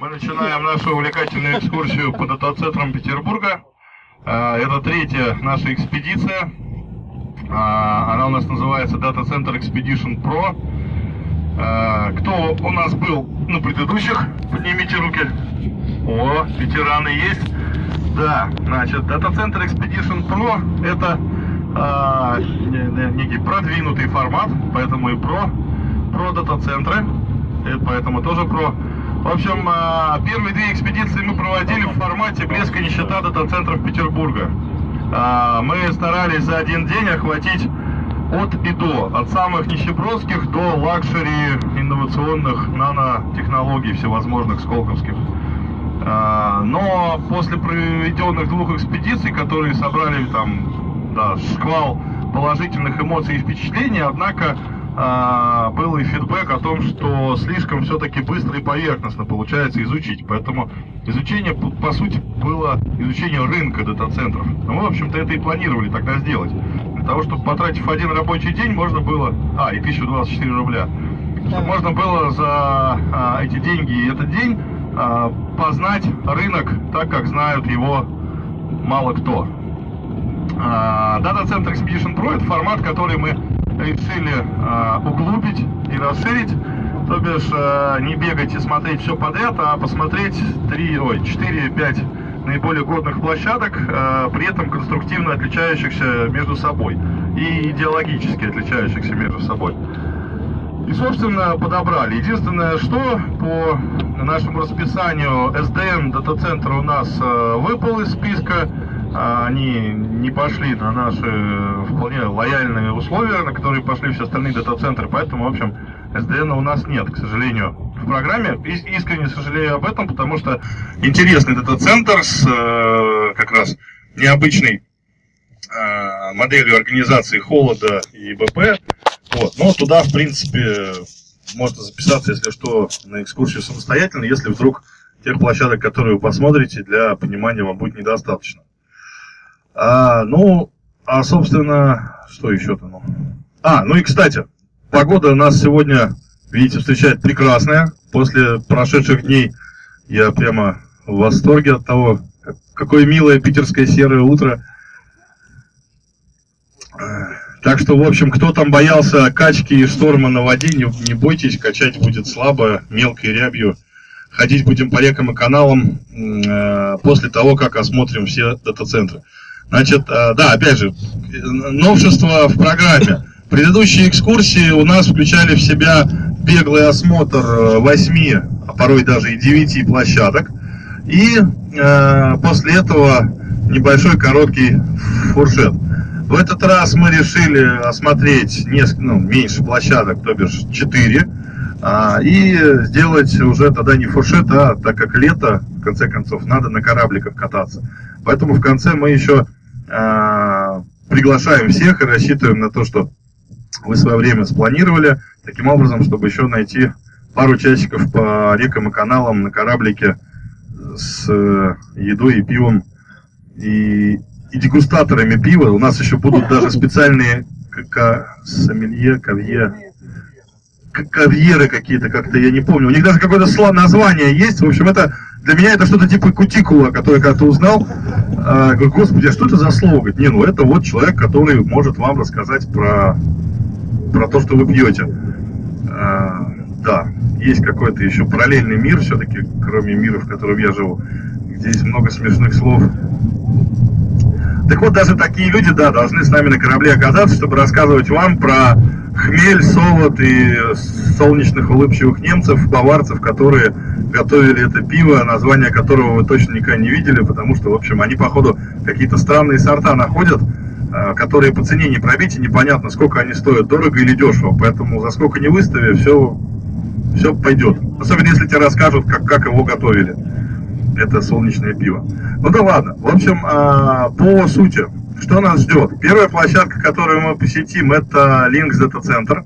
Мы начинаем нашу увлекательную экскурсию по дата-центрам Петербурга. А, это третья наша экспедиция. А, она у нас называется Data Center Expedition Pro. Кто у нас был на предыдущих? Поднимите руки. О, ветераны есть. Да, значит, Data Center Expedition Pro это некий продвинутый формат, поэтому и про, про дата-центры, поэтому тоже про в общем, а, первые две экспедиции мы проводили в формате блеск и нищета дата-центров Петербурга. А, мы старались за один день охватить от и до, от самых нищебродских до luxury инновационных нанотехнологий всевозможных сколковских. А, но после проведенных двух экспедиций, которые собрали там да, шквал положительных эмоций и впечатлений, однако а, был и фидбэк о том, что слишком все-таки быстро и поверхностно получается изучить. Поэтому изучение, по сути, было изучение рынка дата-центров. Но мы, в общем-то, это и планировали тогда сделать. Для того, чтобы потратив один рабочий день, можно было... А, и 1024 рубля. Чтобы можно было за а, эти деньги и этот день а, познать рынок так, как знают его мало кто. Data Center Expedition Pro это формат, который мы решили э, углубить и расширить. То бишь э, не бегать и смотреть все подряд, а посмотреть 3, ой, 4-5 наиболее годных площадок, э, при этом конструктивно отличающихся между собой и идеологически отличающихся между собой. И, собственно, подобрали. Единственное, что по нашему расписанию SDM дата-центр у нас э, выпал из списка, а они не пошли на наши вполне лояльные условия, на которые пошли все остальные дата-центры, поэтому, в общем, SDN у нас нет, к сожалению, в программе. Искренне сожалею об этом, потому что интересный дата-центр с э, как раз необычной э, моделью организации холода и БП. Вот. Но туда, в принципе, можно записаться, если что, на экскурсию самостоятельно, если вдруг тех площадок, которые вы посмотрите, для понимания вам будет недостаточно. А, ну, а, собственно, что еще-то? Ну? А, ну и, кстати, погода нас сегодня, видите, встречает прекрасная. После прошедших дней я прямо в восторге от того, какое милое питерское серое утро. Так что, в общем, кто там боялся качки и шторма на воде, не, не бойтесь, качать будет слабо, мелкой рябью. Ходить будем по рекам и каналам э, после того, как осмотрим все дата-центры. Значит, э, да, опять же, новшество в программе. Предыдущие экскурсии у нас включали в себя беглый осмотр э, восьми, а порой даже и девяти площадок. И э, после этого небольшой короткий фуршет. В этот раз мы решили осмотреть несколько, ну, меньше площадок, то бишь 4, а, и сделать уже тогда не фуршет, а так как лето, в конце концов, надо на корабликах кататься. Поэтому в конце мы еще приглашаем всех и рассчитываем на то, что вы свое время спланировали, таким образом, чтобы еще найти пару часиков по рекам и каналам на кораблике с э, едой и пивом и, и дегустаторами пива. У нас еще будут даже специальные сомелье, кавье, кавьеры какие-то как-то, я не помню. У них даже какое-то название есть. В общем, это для меня это что-то типа кутикула, который когда-то узнал. А, говорю, господи, а что это за слово? Говорит, не, ну это вот человек, который может вам рассказать про, про то, что вы пьете. А, да, есть какой-то еще параллельный мир, все-таки, кроме мира, в котором я живу, где есть много смешных слов. Так вот, даже такие люди, да, должны с нами на корабле оказаться, чтобы рассказывать вам про хмель, солод и солнечных улыбчивых немцев, баварцев, которые готовили это пиво, название которого вы точно никогда не видели, потому что, в общем, они, походу, какие-то странные сорта находят, э, которые по цене не пробить, и непонятно, сколько они стоят, дорого или дешево. Поэтому за сколько не выстави, все, все пойдет. Особенно, если тебе расскажут, как, как его готовили. Это солнечное пиво. Ну да ладно. В общем, э, по сути, что нас ждет? Первая площадка, которую мы посетим, это Links Data Center.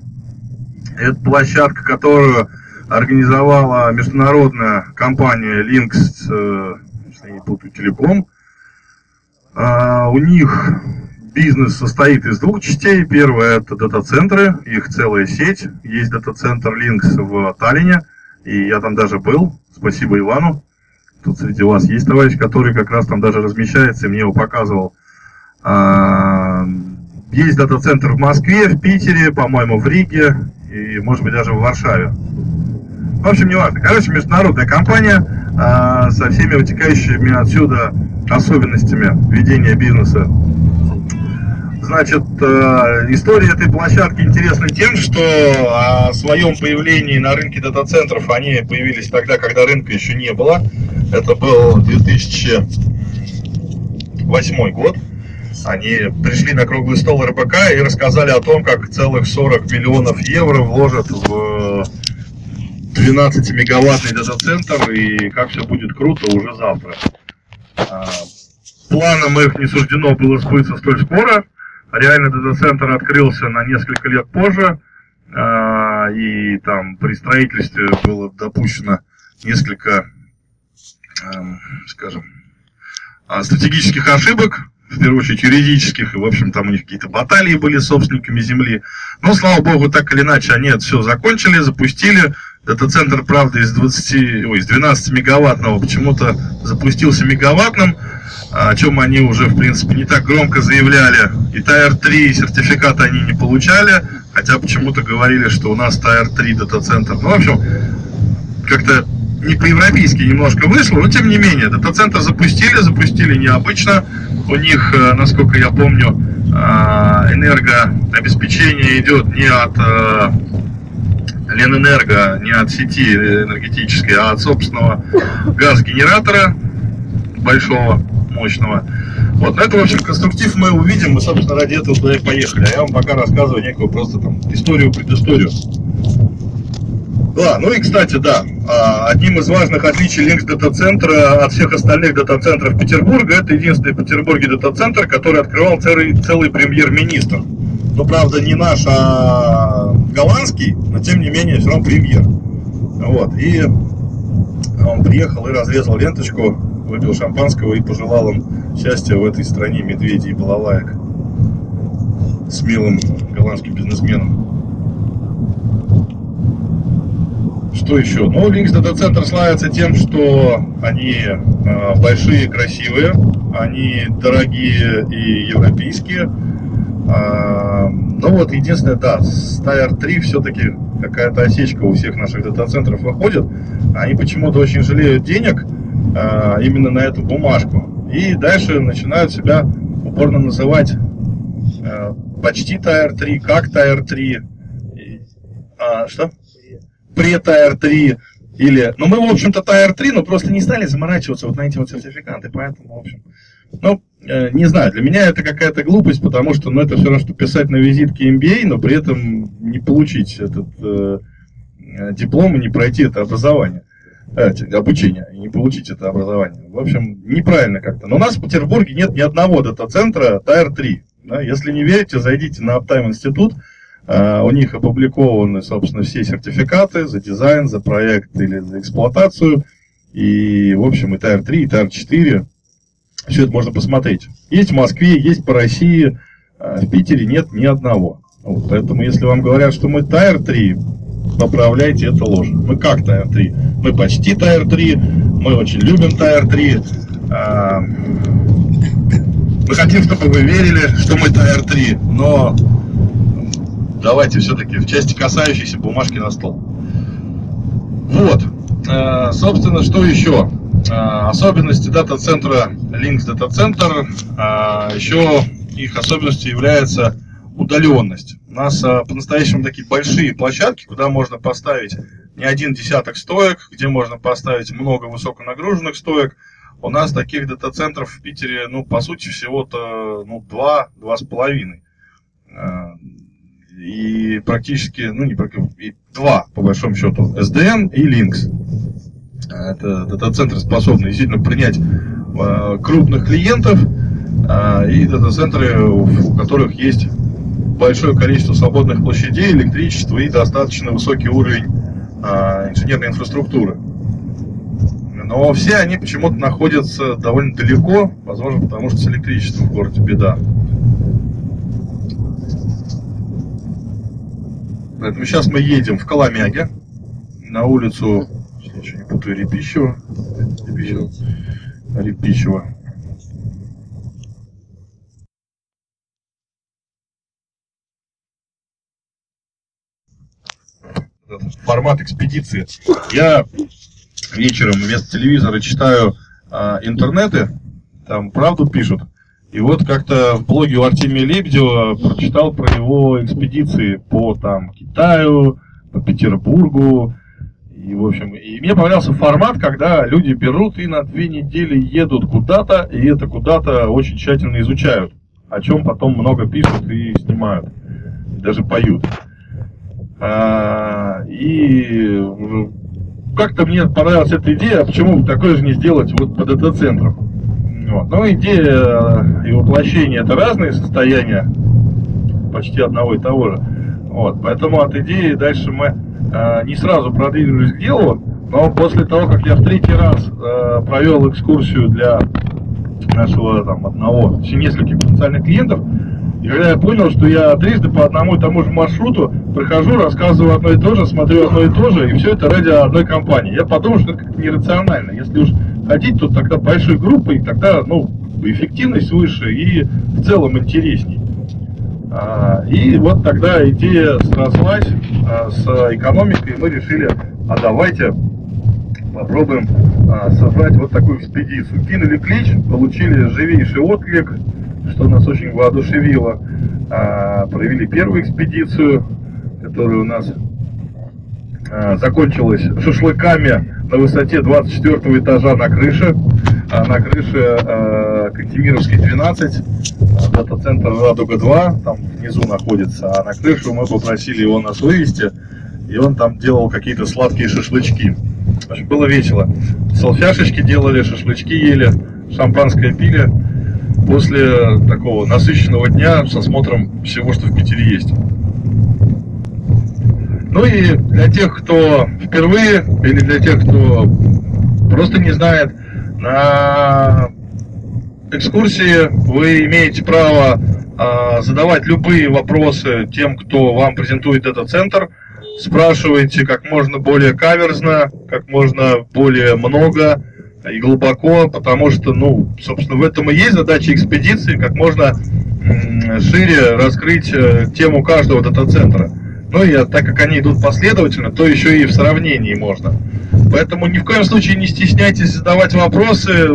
Это площадка, которую организовала международная компания Links, э, если не путаю, Телеком. А, у них бизнес состоит из двух частей. Первое это дата-центры, их целая сеть. Есть дата-центр Links в Таллине, и я там даже был Спасибо Ивану. Тут среди вас есть товарищ, который как раз там даже размещается, и мне его показывал. А, есть дата-центр в Москве, в Питере, по-моему, в Риге и, может быть, даже в Варшаве. В общем, не важно. Короче, международная компания а, со всеми вытекающими отсюда особенностями ведения бизнеса. Значит, э, история этой площадки интересна тем, что о своем появлении на рынке дата-центров они появились тогда, когда рынка еще не было. Это был 2008 год. Они пришли на круглый стол РБК и рассказали о том, как целых 40 миллионов евро вложат в 12-мегаваттный дата-центр и как все будет круто уже завтра. А, планам их не суждено было сбыться столь скоро. Реально дата-центр открылся на несколько лет позже, а, и там при строительстве было допущено несколько, скажем, а, стратегических ошибок, в первую очередь юридических, и, в общем, там у них какие-то баталии были с собственниками земли. Но, слава богу, так или иначе, они это все закончили, запустили. Дата-центр, правда, из 20, ой, из 12 мегаваттного почему-то запустился мегаваттным о чем они уже, в принципе, не так громко заявляли. И Тайр-3 сертификата они не получали, хотя почему-то говорили, что у нас Тайр-3 дата-центр. Ну, в общем, как-то не по-европейски немножко вышло, но тем не менее, дата-центр запустили, запустили необычно. У них, э, насколько я помню, э, энергообеспечение идет не от э, Ленэнерго, не от сети энергетической, а от собственного газогенератора большого мощного. Вот, но это, в общем, конструктив мы увидим, мы, собственно, ради этого туда и поехали. А я вам пока рассказываю некую просто там историю, предысторию. Да, ну и, кстати, да, а, одним из важных отличий Linux дата-центра от всех остальных дата-центров Петербурга, это единственный в Петербурге дата-центр, который открывал целый, целый премьер-министр. Ну, правда, не наш, а голландский, но, тем не менее, все равно премьер. Вот, и он приехал и разрезал ленточку выпил шампанского и пожелал им счастья в этой стране медведей и балалаек с милым голландским бизнесменом. Что еще? Ну, Linux Data Center славится тем, что они э, большие, красивые, они дорогие и европейские. Э, ну вот, единственное, да, с Tire 3 все-таки какая-то осечка у всех наших дата-центров выходит. Они почему-то очень жалеют денег, а, именно на эту бумажку. И дальше начинают себя упорно называть а, почти Tire 3, как Tire 3, а, что? Пре-Tire 3, или, ну мы, в общем-то, Tire 3, но просто не стали заморачиваться вот на эти вот сертификаты, поэтому, в общем, ну, э, не знаю, для меня это какая-то глупость, потому что, ну, это все равно, что писать на визитке MBA, но при этом не получить этот э, э диплом и не пройти это образование обучения и не получить это образование. В общем, неправильно как-то. Но у нас в Петербурге нет ни одного дата-центра Тайр-3. Да? Если не верите, зайдите на Uptime институт. Uh, у них опубликованы, собственно, все сертификаты за дизайн, за проект или за эксплуатацию. И, в общем, и Тайр-3, и Тайр-4. Все это можно посмотреть. Есть в Москве, есть по России. Uh, в Питере нет ни одного. Вот, поэтому, если вам говорят, что мы Тайр-3, поправляйте, это ложь. Мы как Tire 3? Мы почти Tire 3, мы очень любим Tire 3. А, мы хотим, чтобы вы верили, что мы Tire 3, но давайте все-таки в части касающейся бумажки на стол. Вот. А, собственно, что еще? А, особенности дата-центра Linux Data Center. Еще их особенностью является удаленность. У нас а, по-настоящему такие большие площадки, куда можно поставить не один десяток стоек, где можно поставить много высоконагруженных стоек. У нас таких дата-центров в Питере, ну, по сути, всего-то, ну, два, два с половиной. А, и практически, ну, не практически, два, по большому счету, SDN и Lynx. Это дата-центры способны действительно принять а, крупных клиентов и дата-центры, у которых есть большое количество свободных площадей, электричества и достаточно высокий уровень а, инженерной инфраструктуры. Но все они почему-то находятся довольно далеко, возможно, потому что с электричеством в городе беда. Поэтому сейчас мы едем в Коломяге на улицу ничего не путаю, Репищева. Репищева. Репищева. формат экспедиции. Я вечером вместо телевизора читаю а, интернеты, там правду пишут. И вот как-то в блоге у Артемия Лебедева прочитал про его экспедиции по там Китаю, по Петербургу. И, в общем, и мне понравился формат, когда люди берут и на две недели едут куда-то, и это куда-то очень тщательно изучают, о чем потом много пишут и снимают, и даже поют. А, и как-то мне понравилась эта идея, почему такое же не сделать вот под это центром. Вот. Но идея и воплощение это разные состояния почти одного и того же. Вот. Поэтому от идеи дальше мы э, не сразу продвинулись к делу, но после того, как я в третий раз э, провел экскурсию для нашего там одного, нескольких потенциальных клиентов, и когда я понял, что я трижды по одному и тому же маршруту прохожу, рассказываю одно и то же, смотрю одно и то же, и все это ради одной компании. Я подумал, что это как-то нерационально. Если уж ходить, то тогда большой группой, тогда ну, эффективность выше и в целом интересней. А, и вот тогда идея срослась а, с экономикой, и мы решили, а давайте попробуем а, создать вот такую экспедицию. Кинули клич, получили живейший отклик, что нас очень воодушевило. Провели первую экспедицию, которая у нас закончилась шашлыками на высоте 24 этажа на крыше. А, на крыше а, Кантемировской 12, дата-центр Радуга-2, там внизу находится. А на крышу мы попросили его нас вывести, и он там делал какие-то сладкие шашлычки. Общем, было весело. Салфяшечки делали, шашлычки ели, шампанское пили после такого насыщенного дня с осмотром всего, что в Питере есть. Ну и для тех, кто впервые, или для тех, кто просто не знает, на экскурсии вы имеете право а, задавать любые вопросы тем, кто вам презентует этот центр. Спрашивайте как можно более каверзно, как можно более много, и глубоко, потому что, ну, собственно, в этом и есть задача экспедиции, как можно шире раскрыть э, тему каждого дата-центра. Ну и так как они идут последовательно, то еще и в сравнении можно. Поэтому ни в коем случае не стесняйтесь задавать вопросы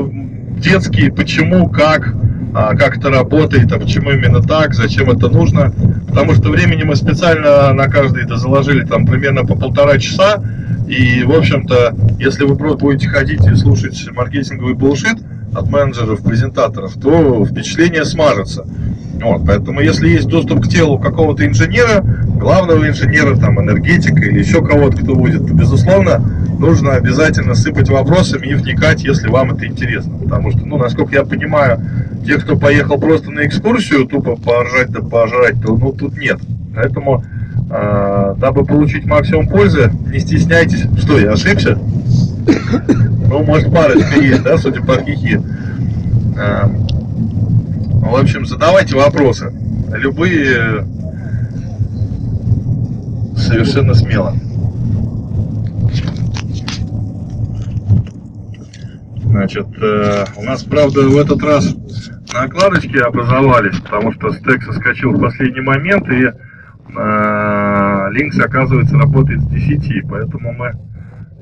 детские, почему, как, а, как это работает, а почему именно так, зачем это нужно. Потому что времени мы специально на каждый это заложили там примерно по полтора часа, и, в общем-то, если вы будете ходить и слушать маркетинговый булшит от менеджеров, презентаторов, то впечатление смажется. Вот, поэтому, если есть доступ к телу какого-то инженера, главного инженера, там, энергетика или еще кого-то, кто будет, то, безусловно, нужно обязательно сыпать вопросами и вникать, если вам это интересно. Потому что, ну, насколько я понимаю, те, кто поехал просто на экскурсию, тупо поржать да пожрать, то, ну, тут нет. Поэтому а, дабы получить максимум пользы, не стесняйтесь. Что, я ошибся? Ну, может, парочка есть, да, судя по хихи. В общем, задавайте вопросы. Любые совершенно смело. Значит, э, у нас, правда, в этот раз накладочки образовались, потому что стек соскочил в последний момент, и Линкс, оказывается, работает с 10, поэтому мы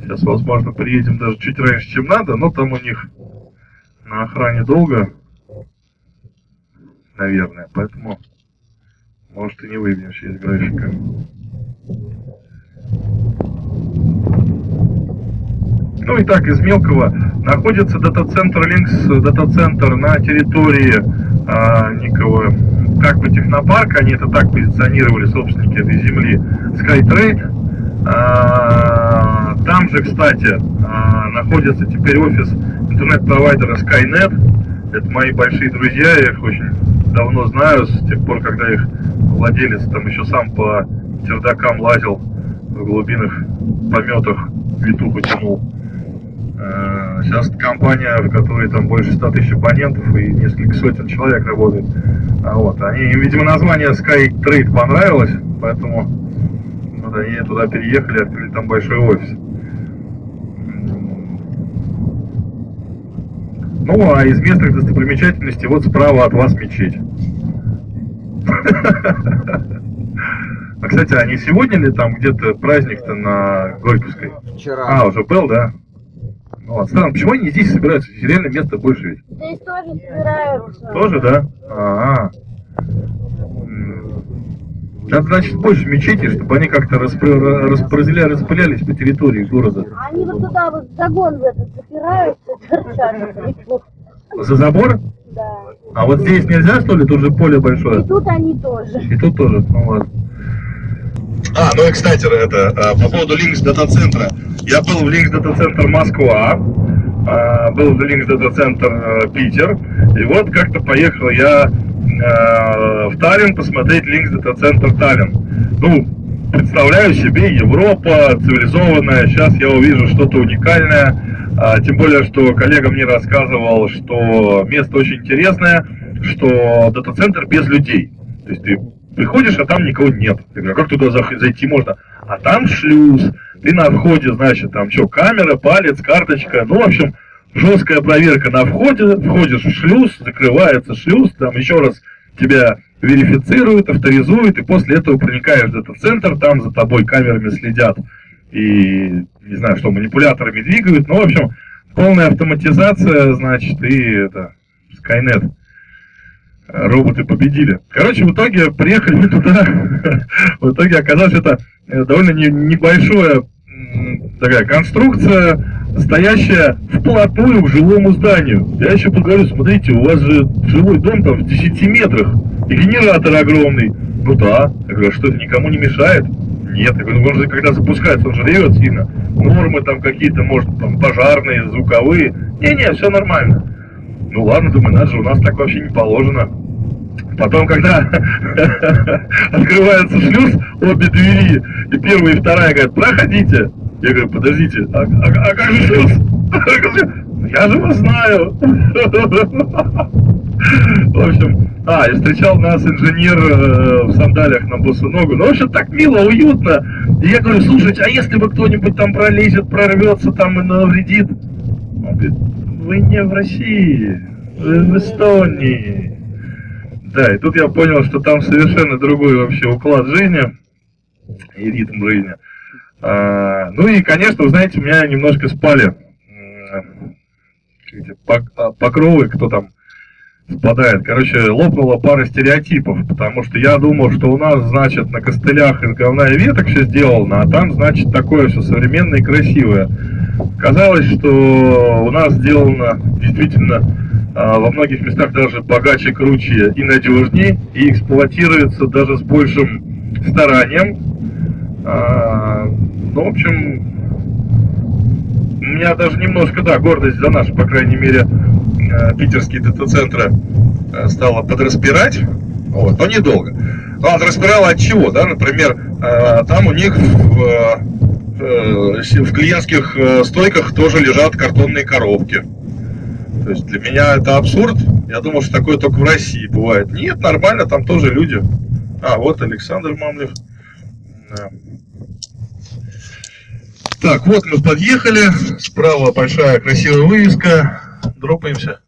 сейчас, возможно, приедем даже чуть раньше, чем надо, но там у них на охране долго, наверное, поэтому может и не выбьемся из графика. Ну и так, из мелкого находится дата-центр Линкс, дата-центр на территории а, некого как бы технопарк, они это так позиционировали собственники этой земли, SkyTrade. А, там же, кстати, а, находится теперь офис интернет-провайдера Skynet. Это мои большие друзья, я их очень давно знаю, с тех пор, когда их владелец там еще сам по чердакам лазил в глубинах пометах, витуху тянул. Э, сейчас компания, в которой там больше 100 тысяч абонентов и несколько сотен человек работает. А вот, они, им, видимо, название Sky Trade понравилось, поэтому вот они туда переехали, открыли там большой офис. Ну, а из местных достопримечательностей вот справа от вас мечеть. А, кстати, а не сегодня ли там где-то праздник-то на Горьковской? Вчера. А, уже был, да? Ну, ладно, странно, почему они здесь собираются? Здесь реально места больше ведь. Здесь тоже собираются. Тоже, да? Ага. М. Надо, значит, больше мечети, чтобы они как-то распро- распределя- распылялись по территории города. Они вот туда вот загон в этот запираются, торчат. За забор? Да. А вот здесь нельзя, что ли? Тут же поле большое. И тут они тоже. И тут тоже, ну ладно. А, ну и, кстати, это, а, по поводу Linux дата-центра. Я был в Linux дата-центр Москва, был в Linux дата-центр э, Питер, и вот как-то поехал я э, в Таллин посмотреть Linux дата-центр Таллин. Ну, представляю себе, Европа цивилизованная, сейчас я увижу что-то уникальное, а, тем более, что коллега мне рассказывал, что место очень интересное, что дата-центр без людей. То есть ты приходишь, а там никого нет. Я говорю, а как туда зайти можно? А там шлюз. Ты на входе, значит, там что, камера, палец, карточка. Ну, в общем, жесткая проверка на входе. Входишь в шлюз, закрывается шлюз, там еще раз тебя верифицируют, авторизуют, и после этого проникаешь в этот центр, там за тобой камерами следят и, не знаю, что, манипуляторами двигают. Ну, в общем, полная автоматизация, значит, и это, Skynet роботы победили. Короче, в итоге приехали мы туда, в итоге оказалось, это э, довольно не- небольшое такая конструкция, стоящая вплотную к жилому зданию. Я еще поговорю, смотрите, у вас же жилой дом там в 10 метрах, и генератор огромный. Ну да. Я говорю, «А что это никому не мешает? Нет, я говорю, «Ну, он же когда запускается, он же ревет сильно. Нормы там какие-то, может, там пожарные, звуковые. Не-не, все нормально. Ну ладно, думаю, надо же, у нас так вообще не положено. Потом, когда открывается шлюз, обе двери, и первая, и вторая говорят, проходите. Я говорю, подождите, а, а- а как же шлюз? Я же вас знаю. В общем, а, и встречал нас инженер э, в сандалиях на босу ногу. Ну, в общем, так мило, уютно. И я говорю, слушайте, а если бы кто-нибудь там пролезет, прорвется там и навредит? Он говорит, вы не в России, вы в Эстонии. Да, и тут я понял, что там совершенно другой вообще уклад жизни и ритм жизни. А, ну и, конечно, вы знаете, меня немножко спали м, эти пок- а, покровы, кто там спадает. Короче, лопнула пара стереотипов, потому что я думал, что у нас, значит, на костылях из говна и веток все сделано, а там, значит, такое все современное и красивое. Казалось, что у нас сделано действительно а, во многих местах даже богаче, круче и надежнее, и эксплуатируется даже с большим старанием. А, ну, в общем, у меня даже немножко, да, гордость за наш, по крайней мере, питерские дата-центры э, стала подраспирать, вот, но недолго. Ну, она распирала от чего, да, например, э, там у них в, э, э, в клиентских э, стойках тоже лежат картонные коробки. То есть для меня это абсурд. Я думал, что такое только в России бывает. Нет, нормально, там тоже люди. А, вот Александр Мамлев. Так, вот мы подъехали. Справа большая красивая вывеска. Дропаемся.